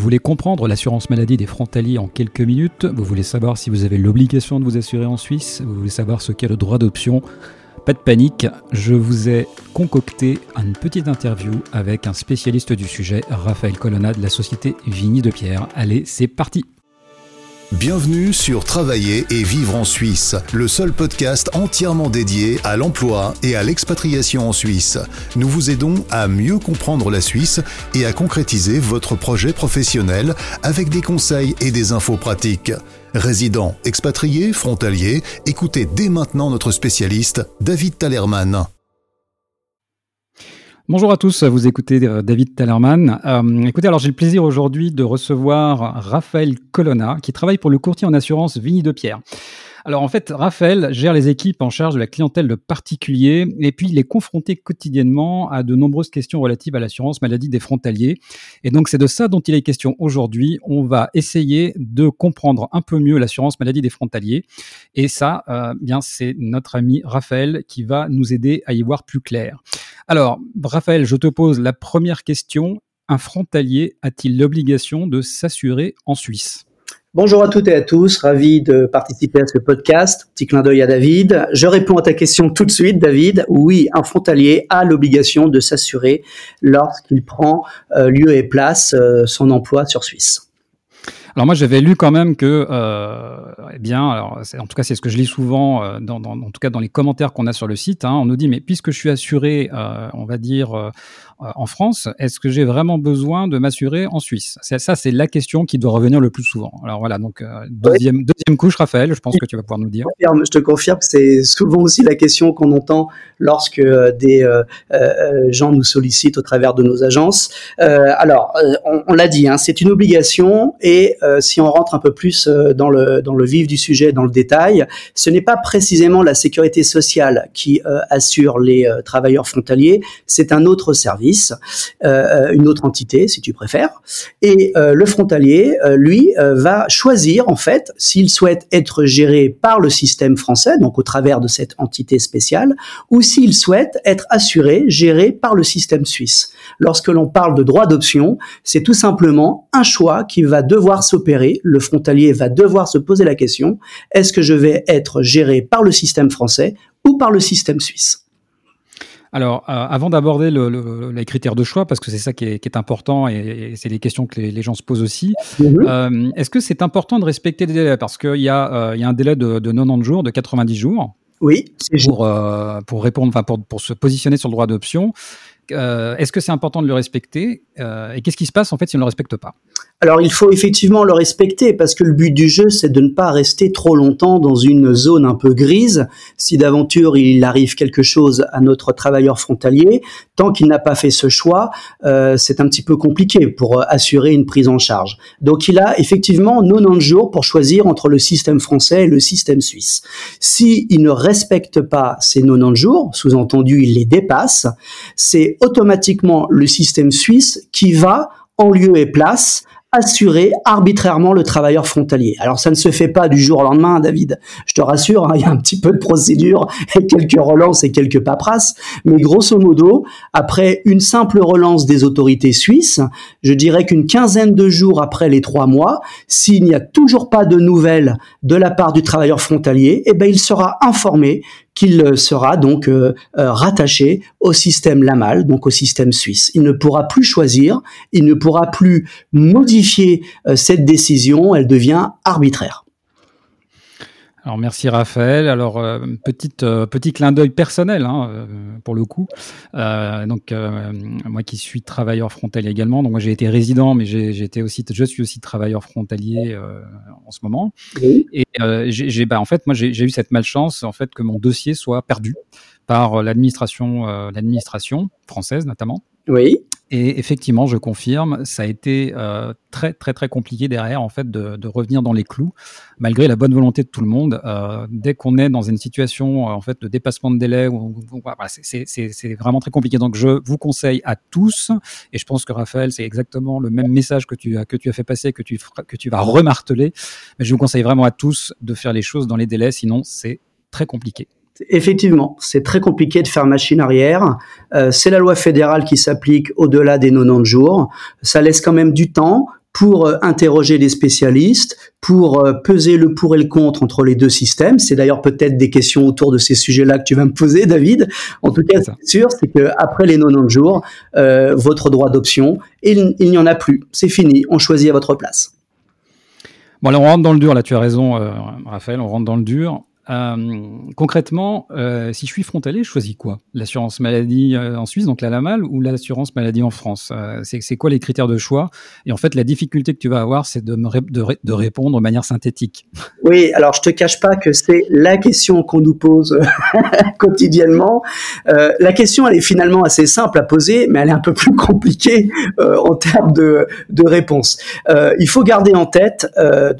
Vous voulez comprendre l'assurance maladie des frontaliers en quelques minutes Vous voulez savoir si vous avez l'obligation de vous assurer en Suisse Vous voulez savoir ce qu'est le droit d'option Pas de panique, je vous ai concocté une petite interview avec un spécialiste du sujet, Raphaël Colonna de la société Vigny de Pierre. Allez, c'est parti Bienvenue sur Travailler et vivre en Suisse, le seul podcast entièrement dédié à l'emploi et à l'expatriation en Suisse. Nous vous aidons à mieux comprendre la Suisse et à concrétiser votre projet professionnel avec des conseils et des infos pratiques. Résidents, expatriés, frontaliers, écoutez dès maintenant notre spécialiste, David Talerman. Bonjour à tous, vous écoutez euh, David Tallerman. Euh, écoutez, alors j'ai le plaisir aujourd'hui de recevoir Raphaël Colonna, qui travaille pour le courtier en assurance Vigny de Pierre. Alors en fait, Raphaël gère les équipes en charge de la clientèle de particuliers et puis il est confronté quotidiennement à de nombreuses questions relatives à l'assurance maladie des frontaliers. Et donc c'est de ça dont il est question aujourd'hui. On va essayer de comprendre un peu mieux l'assurance maladie des frontaliers. Et ça, euh, bien c'est notre ami Raphaël qui va nous aider à y voir plus clair. Alors, Raphaël, je te pose la première question. Un frontalier a-t-il l'obligation de s'assurer en Suisse? Bonjour à toutes et à tous, ravi de participer à ce podcast. Petit clin d'œil à David. Je réponds à ta question tout de suite, David. Oui, un frontalier a l'obligation de s'assurer lorsqu'il prend euh, lieu et place euh, son emploi sur Suisse. Alors moi j'avais lu quand même que, euh, eh bien, en tout cas c'est ce que je lis souvent, dans, en tout cas dans les commentaires qu'on a sur le site, hein, on nous dit mais puisque je suis assuré, on va dire en France, est-ce que j'ai vraiment besoin de m'assurer en Suisse? Ça c'est la question qui doit revenir le plus souvent. Alors voilà donc euh, deuxième, deuxième couche Raphaël, je pense que tu vas pouvoir nous dire. Je te confirme que c'est souvent aussi la question qu'on entend lorsque euh, des gens nous sollicitent au travers de nos agences. alors on, on l'a dit, hein, c'est une obligation et euh, si on rentre un peu plus euh, dans le dans le vif du sujet, dans le détail, ce n'est pas précisément la sécurité sociale qui euh, assure les travailleurs frontaliers, c'est un autre service, une autre entité, si tu préfères. Et le frontalier, lui, va choisir en fait s'il souhaite être géré par le système français, donc au travers de cette entité spéciale, ou s'il souhaite être assuré, géré par le système suisse. Lorsque l'on parle de droit d'option, c'est tout simplement un choix qui va devoir s'opérer, le frontalier va devoir se poser la question, est-ce que je vais être géré par le système français ou par le système suisse? Alors, euh, avant d'aborder le, les critères de choix, parce que c'est ça qui est, important et, c'est les questions que les, gens se posent aussi, mhm. euh, est-ce que c'est important de respecter les délais? Parce qu'il y, a, euh, y a un délai de, de 90 jours, de 90 jours. Oui, pour, pour répondre, enfin pour, pour se positionner sur le droit d'option. Est-ce que c'est important de le respecter Et qu'est-ce qui se passe en fait si on ne le respecte pas? Alors il faut effectivement le respecter parce que le but du jeu c'est de ne pas rester trop longtemps dans une zone un peu grise. Si d'aventure il arrive quelque chose à notre travailleur frontalier, tant qu'il n'a pas fait ce choix, euh, c'est un petit peu compliqué pour euh, assurer une prise en charge. Donc il a effectivement 90 jours pour choisir entre le système français et le système suisse. Si il ne respecte pas ces 90 jours, sous-entendu il les dépasse, c'est automatiquement le système suisse qui va en lieu et place assurer arbitrairement le travailleur frontalier. Alors ça ne se fait pas du jour au lendemain, David. Je te rassure, hein, il y a un petit peu de procédure et quelques relances et quelques paperasses, mais grosso modo, après une simple relance des autorités suisses, je dirais qu'une quinzaine de jours après les trois mois, s'il n'y a toujours pas de nouvelles de la part du travailleur frontalier, eh ben il sera informé qu'il sera donc euh, euh, rattaché au système LAMAL, donc au système suisse. Il ne pourra plus choisir, il ne pourra plus modifier euh, cette décision, elle devient arbitraire. Alors merci Raphaël. Alors petite petit clin d'œil personnel hein, pour le coup. donc moi qui suis travailleur frontalier également. Donc moi j'ai été résident, mais j'ai été aussi je suis aussi travailleur frontalier en ce moment. Et j'ai bah, en fait moi j'ai eu cette malchance en fait que mon dossier soit perdu par l'administration l'administration française notamment. Oui. Et effectivement, je confirme, ça a été euh, très très très compliqué derrière en fait de, de, revenir dans les clous, malgré la bonne volonté de tout le monde. Euh, dès qu'on est dans une situation euh, en fait de dépassement de délai, c'est vraiment très compliqué. Donc je vous conseille à tous, et je pense que Raphaël, c'est exactement le même message que tu as que tu as fait passer, que tu que tu vas remarteler. Mais je vous conseille vraiment à tous de faire les choses dans les délais, sinon c'est très compliqué. Effectivement, c'est très compliqué de faire machine arrière. Euh, c'est la loi fédérale qui s'applique au-delà des 90 jours. Ça laisse quand même du temps pour euh, interroger des spécialistes, pour euh, peser le pour et le contre entre les deux systèmes. C'est d'ailleurs peut-être des questions autour de ces sujets-là que tu vas me poser, David. En tout cas, c'est sûr, c'est que après les 90 jours, votre droit d'option, il, il n'y en a plus. C'est fini. On choisit à votre place. Bon, alors on rentre dans le dur, là tu as raison, Raphaël, on rentre dans le dur. Euh, concrètement, euh, si je suis frontalier, je choisis quoi? L'assurance maladie euh, en Suisse, donc la LAMAL, ou l'assurance maladie en France? C'est quoi les critères de choix? Et en fait, la difficulté que tu vas avoir, c'est de, répondre de manière synthétique. Oui, alors je te cache pas que c'est la question qu'on nous pose quotidiennement. la question, elle est finalement assez simple à poser, mais elle est un peu plus compliquée en termes de réponse. il faut garder en tête,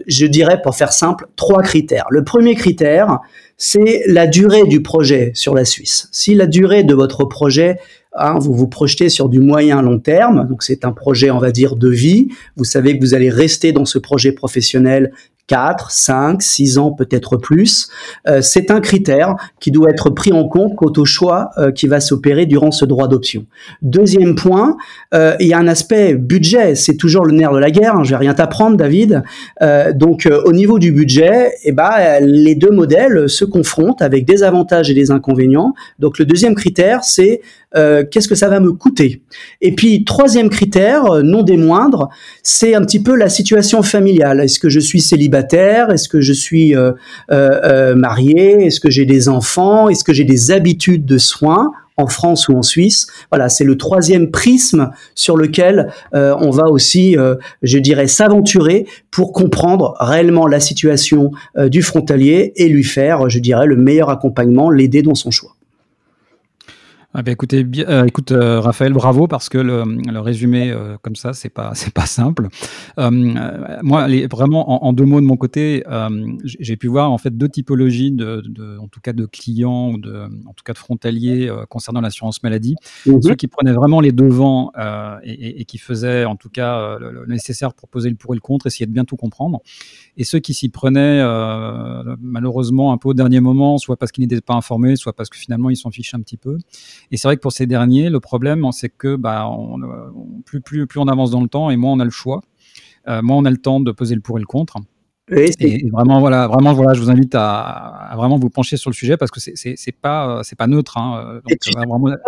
je dirais pour faire simple, trois critères. Le premier critère, c'est la durée du projet sur la Suisse. Si la durée de votre projet, hein, vous vous projetez sur du moyen long terme, donc c'est un projet, on va dire, de vie, vous savez que vous allez rester dans ce projet professionnel 4, 5, 6 ans, peut-être plus. Euh, c'est un critère qui doit être pris en compte quant au choix euh, qui va s'opérer durant ce droit d'option. Deuxième point, euh, il y a un aspect budget. C'est toujours le nerf de la guerre. Hein, je vais rien t'apprendre, David. donc, au niveau du budget, eh ben, les deux modèles se confrontent avec des avantages et des inconvénients. Donc, le deuxième critère, c'est qu'est-ce que ça va me coûter? Et puis, troisième critère, non des moindres, c'est un petit peu la situation familiale. Est-ce que je suis célibataire? Est-ce que je suis euh, euh, euh, marié? Est-ce que j'ai des enfants? Est-ce que j'ai des habitudes de soins en France ou en Suisse? Voilà, c'est le troisième prisme sur lequel on va aussi, je dirais, s'aventurer pour comprendre réellement la situation du frontalier et lui faire, je dirais, le meilleur accompagnement, l'aider dans son choix. Ah ben écoutez, bien, euh, écoute euh, Raphaël, bravo parce que le, le résumé euh, comme ça, c'est pas c'est pas simple. moi, les, vraiment en, deux mots de mon côté, j'ai pu voir en fait deux typologies de, de, en tout cas de clients ou de en tout cas de frontaliers concernant l'assurance maladie. Mhm. Ceux qui prenaient vraiment les devants et, et, et, qui faisaient en tout cas le, nécessaire pour poser le pour et le contre, essayer de bien tout comprendre. Et ceux qui s'y prenaient malheureusement un peu au dernier moment, soit parce qu'ils n'étaient pas informés, soit parce que finalement ils s'en fichent un petit peu. Et c'est vrai que pour ces derniers, le problème, c'est que bah, on, plus, plus, plus on avance dans le temps et moins on a le choix, euh, moins on a le temps de poser le pour et le contre. et, vraiment, voilà, vraiment, voilà, je vous invite à, vraiment vous pencher sur le sujet parce que c'est pas, c'est pas neutre. Hein, donc,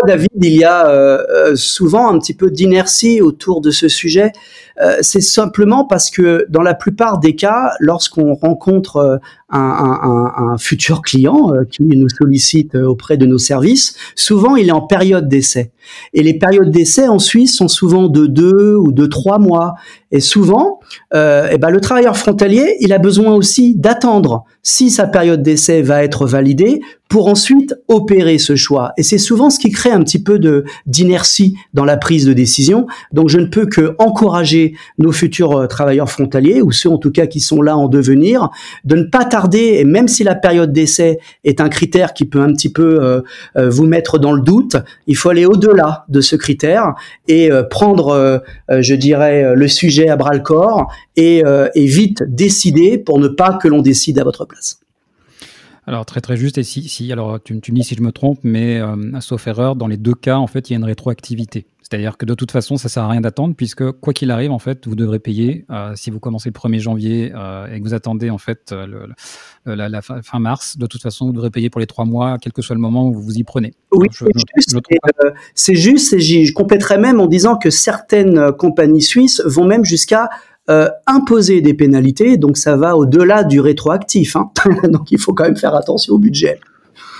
David, il y a euh, souvent un petit peu d'inertie autour de ce sujet. Euh, c'est simplement parce que dans la plupart des cas, lorsqu'on rencontre un, futur client euh, qui nous sollicite euh, auprès de nos services, souvent il est en période d'essai. Et les périodes d'essai en Suisse sont souvent de deux ou de trois mois. Et souvent, euh, eh ben, le travailleur frontalier, il a besoin aussi d'attendre si sa période d'essai va être validée pour ensuite opérer ce choix. Et c'est souvent ce qui crée un petit peu de d'inertie dans la prise de décision. Donc je ne peux que encourager nos futurs euh, travailleurs frontaliers ou ceux en tout cas qui sont là en devenir de ne pas tarder et même si la période d'essai est un critère qui peut un petit peu euh, euh, vous mettre dans le doute, il faut aller au-delà de ce critère et prendre je dirais le sujet à bras le corps et, et vite décider pour ne pas que l'on décide à votre place. Alors très très juste et si, si alors tu, me dis si je me trompe mais euh, sauf erreur dans les deux cas en fait il y a une rétroactivité c'est-à-dire que de toute façon ça sert à rien d'attendre puisque quoi qu'il arrive en fait vous devrez payer euh, si vous commencez le 1er janvier euh, et que vous attendez en fait le, la, fin, mars de toute façon vous devrez payer pour les trois mois quel que soit le moment où vous vous y prenez. Oui c'est juste et je compléterai même en disant que certaines compagnies suisses vont même jusqu'à euh, imposer des pénalités, donc ça va au-delà du rétroactif. Hein. donc il faut quand même faire attention au budget.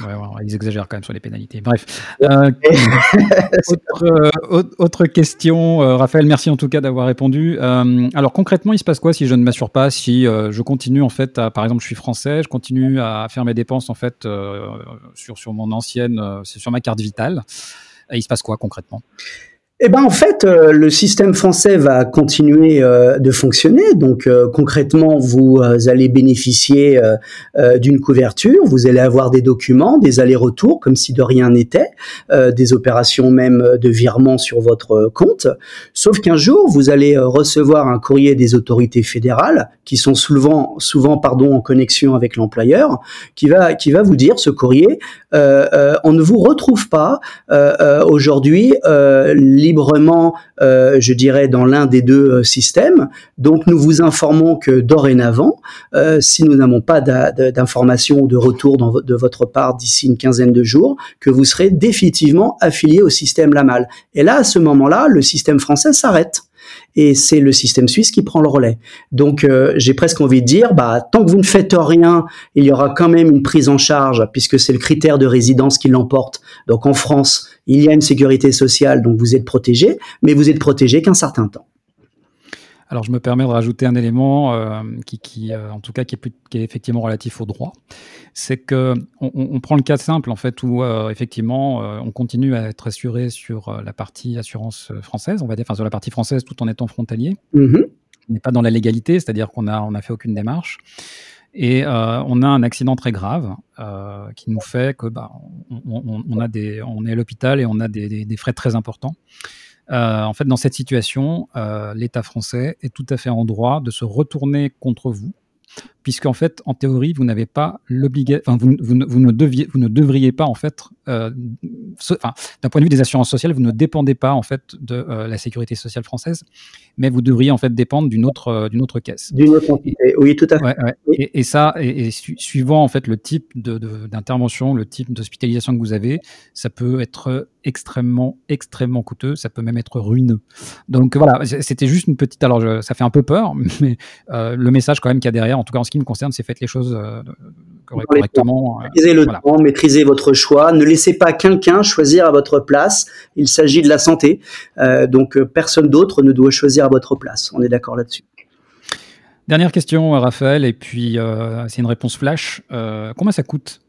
Ouais, ouais, ils exagèrent quand même sur les pénalités. Bref. Euh, autre, autre, question, euh, Raphaël, merci en tout cas d'avoir répondu. alors concrètement, il se passe quoi si je ne m'assure pas Si je continue en fait, à, par exemple, je suis français, je continue à faire mes dépenses en fait sur, sur mon ancienne, sur ma carte vitale. Et il se passe quoi concrètement? Eh ben en fait, euh, le système français va continuer euh, de fonctionner. Donc euh, concrètement, vous allez bénéficier d'une couverture, vous allez avoir des documents, des allers-retours comme si de rien n'était, des opérations même de virement sur votre compte. Sauf qu'un jour, vous allez recevoir un courrier des autorités fédérales qui sont souvent, souvent pardon, en connexion avec l'employeur, qui va qui va vous dire ce courrier, on ne vous retrouve pas aujourd'hui librement, euh, je dirais, dans l'un des deux euh, systèmes. Donc nous vous informons que dorénavant, euh, si nous n'avons pas d'informations ou de retour de votre part d'ici une quinzaine de jours, que vous serez définitivement affilié au système LAMAL. Et là, à ce moment-là, le système français s'arrête et c'est le système suisse qui prend le relais. Donc euh, j'ai presque envie de dire, bah tant que vous ne faites rien, il y aura quand même une prise en charge puisque c'est le critère de résidence qui l'emporte. Donc en France, il y a une sécurité sociale, donc vous êtes protégé, mais vous êtes protégé qu'un certain temps. Alors, je me permets de rajouter un élément euh, qui, euh, en tout cas, qui est, qui est, effectivement relatif au droit. C'est que on, prend le cas simple, en fait, où euh, effectivement, on continue à être assuré sur la partie assurance française, on va dire, enfin sur la partie française, tout en étant frontalier. Mm-hmm. On n'est pas dans la légalité, c'est-à-dire qu'on a, on a fait aucune démarche. Et on a un accident très grave qui nous fait que, bah, on, a des, on est à l'hôpital et on a des, des frais très importants. Euh, en fait, dans cette situation, euh, l'État français est tout à fait en droit de se retourner contre vous puisqu'en fait, en théorie, vous n'avez pas l'obligation, enfin, vous, vous, vous, ne deviez, vous ne devriez pas, en fait, euh, enfin, d'un point de vue des assurances sociales, vous ne dépendez pas, en fait, de euh, la sécurité sociale française, mais vous devriez, en fait, dépendre d'une autre, euh, d'une autre caisse. D'une autre entité, oui, tout à fait. Et, et, ça, et, suivant, en fait, le type d'intervention, de, le type d'hospitalisation que vous avez, ça peut être extrêmement, extrêmement coûteux, ça peut même être ruineux. Donc voilà, c'était juste une petite, alors je, ça fait un peu peur, mais euh, le message quand même qu'il y a derrière, en tout cas en ce qui me concerne, c'est faites les choses euh, correctement. Euh, maîtrisez le temps, maîtrisez votre choix. Ne laissez pas quelqu'un choisir à votre place. Il s'agit de la santé. Euh, donc personne d'autre ne doit choisir à votre place. On est d'accord là-dessus. Dernière question, Raphaël, et puis c'est une réponse flash. combien ça coûte?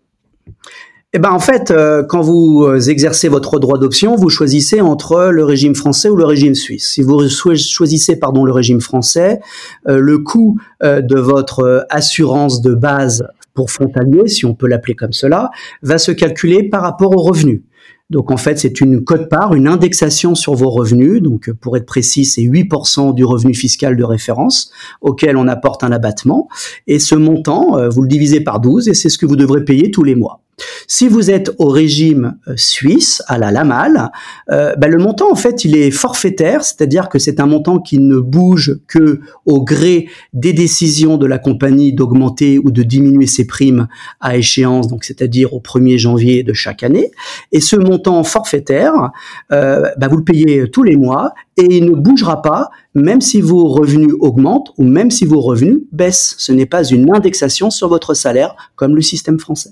Eh ben en fait, quand vous exercez votre droit d'option, vous choisissez entre le régime français ou le régime suisse. Si vous choisissez pardon le régime français, le coût de votre assurance de base pour frontalier, si on peut l'appeler comme cela, va se calculer par rapport aux revenus. Donc en fait, c'est une cote-part, une indexation sur vos revenus. Donc pour être précis, c'est 8% du revenu fiscal de référence auquel on apporte un abattement. Et ce montant, vous le divisez par 12 et c'est ce que vous devrez payer tous les mois. Si vous êtes au régime euh, suisse, à la LAMAL, euh, ben, le montant en fait il est forfaitaire, c'est-à-dire que c'est un montant qui ne bouge que au gré des décisions de la compagnie d'augmenter ou de diminuer ses primes à échéance, donc c'est-à-dire au 1er janvier de chaque année. Et ce montant forfaitaire, euh, ben, vous le payez tous les mois et il ne bougera pas même si vos revenus augmentent ou même si vos revenus baissent. Ce n'est pas une indexation sur votre salaire comme le système français.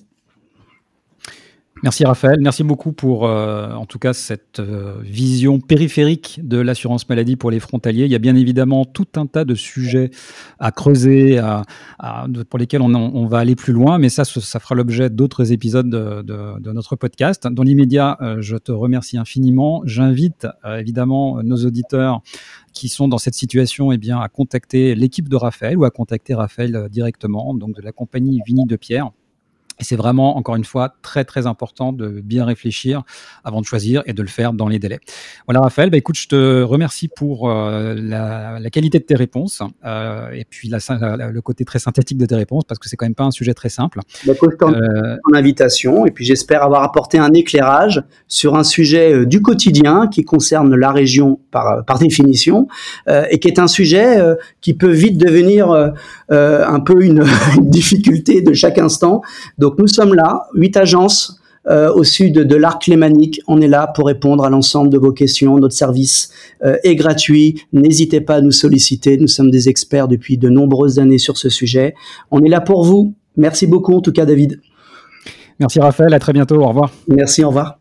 Merci Raphaël, merci beaucoup pour euh, en tout cas cette euh, vision périphérique de l'assurance maladie pour les frontaliers. Il y a bien évidemment tout un tas de sujets à creuser, pour lesquels on, va aller plus loin, mais ça, ça fera l'objet d'autres épisodes de, de, notre podcast. Dans l'immédiat, euh, je te remercie infiniment. J'invite évidemment nos auditeurs qui sont dans cette situation eh bien, à contacter l'équipe de Raphaël ou à contacter Raphaël directement, donc de la compagnie Vigny de Pierre et c'est vraiment, encore une fois, très très important de bien réfléchir avant de choisir et de le faire dans les délais. Voilà, Raphaël, bah, écoute, je te remercie pour euh, la, la, qualité de tes réponses euh, et puis la, le côté très synthétique de tes réponses parce que c'est quand même pas un sujet très simple. Bah, euh, invitation et puis j'espère avoir apporté un éclairage sur un sujet euh, du quotidien qui concerne la région par, par définition et qui est un sujet qui peut vite devenir un peu une, une difficulté de chaque instant. Donc donc nous sommes là, huit agences euh, au sud de l'arc lémanique. On est là pour répondre à l'ensemble de vos questions. Notre service euh, est gratuit. N'hésitez pas à nous solliciter. Nous sommes des experts depuis de nombreuses années sur ce sujet. On est là pour vous. Merci beaucoup en tout cas David. Merci Raphaël, à très bientôt. Au revoir. Merci, au revoir.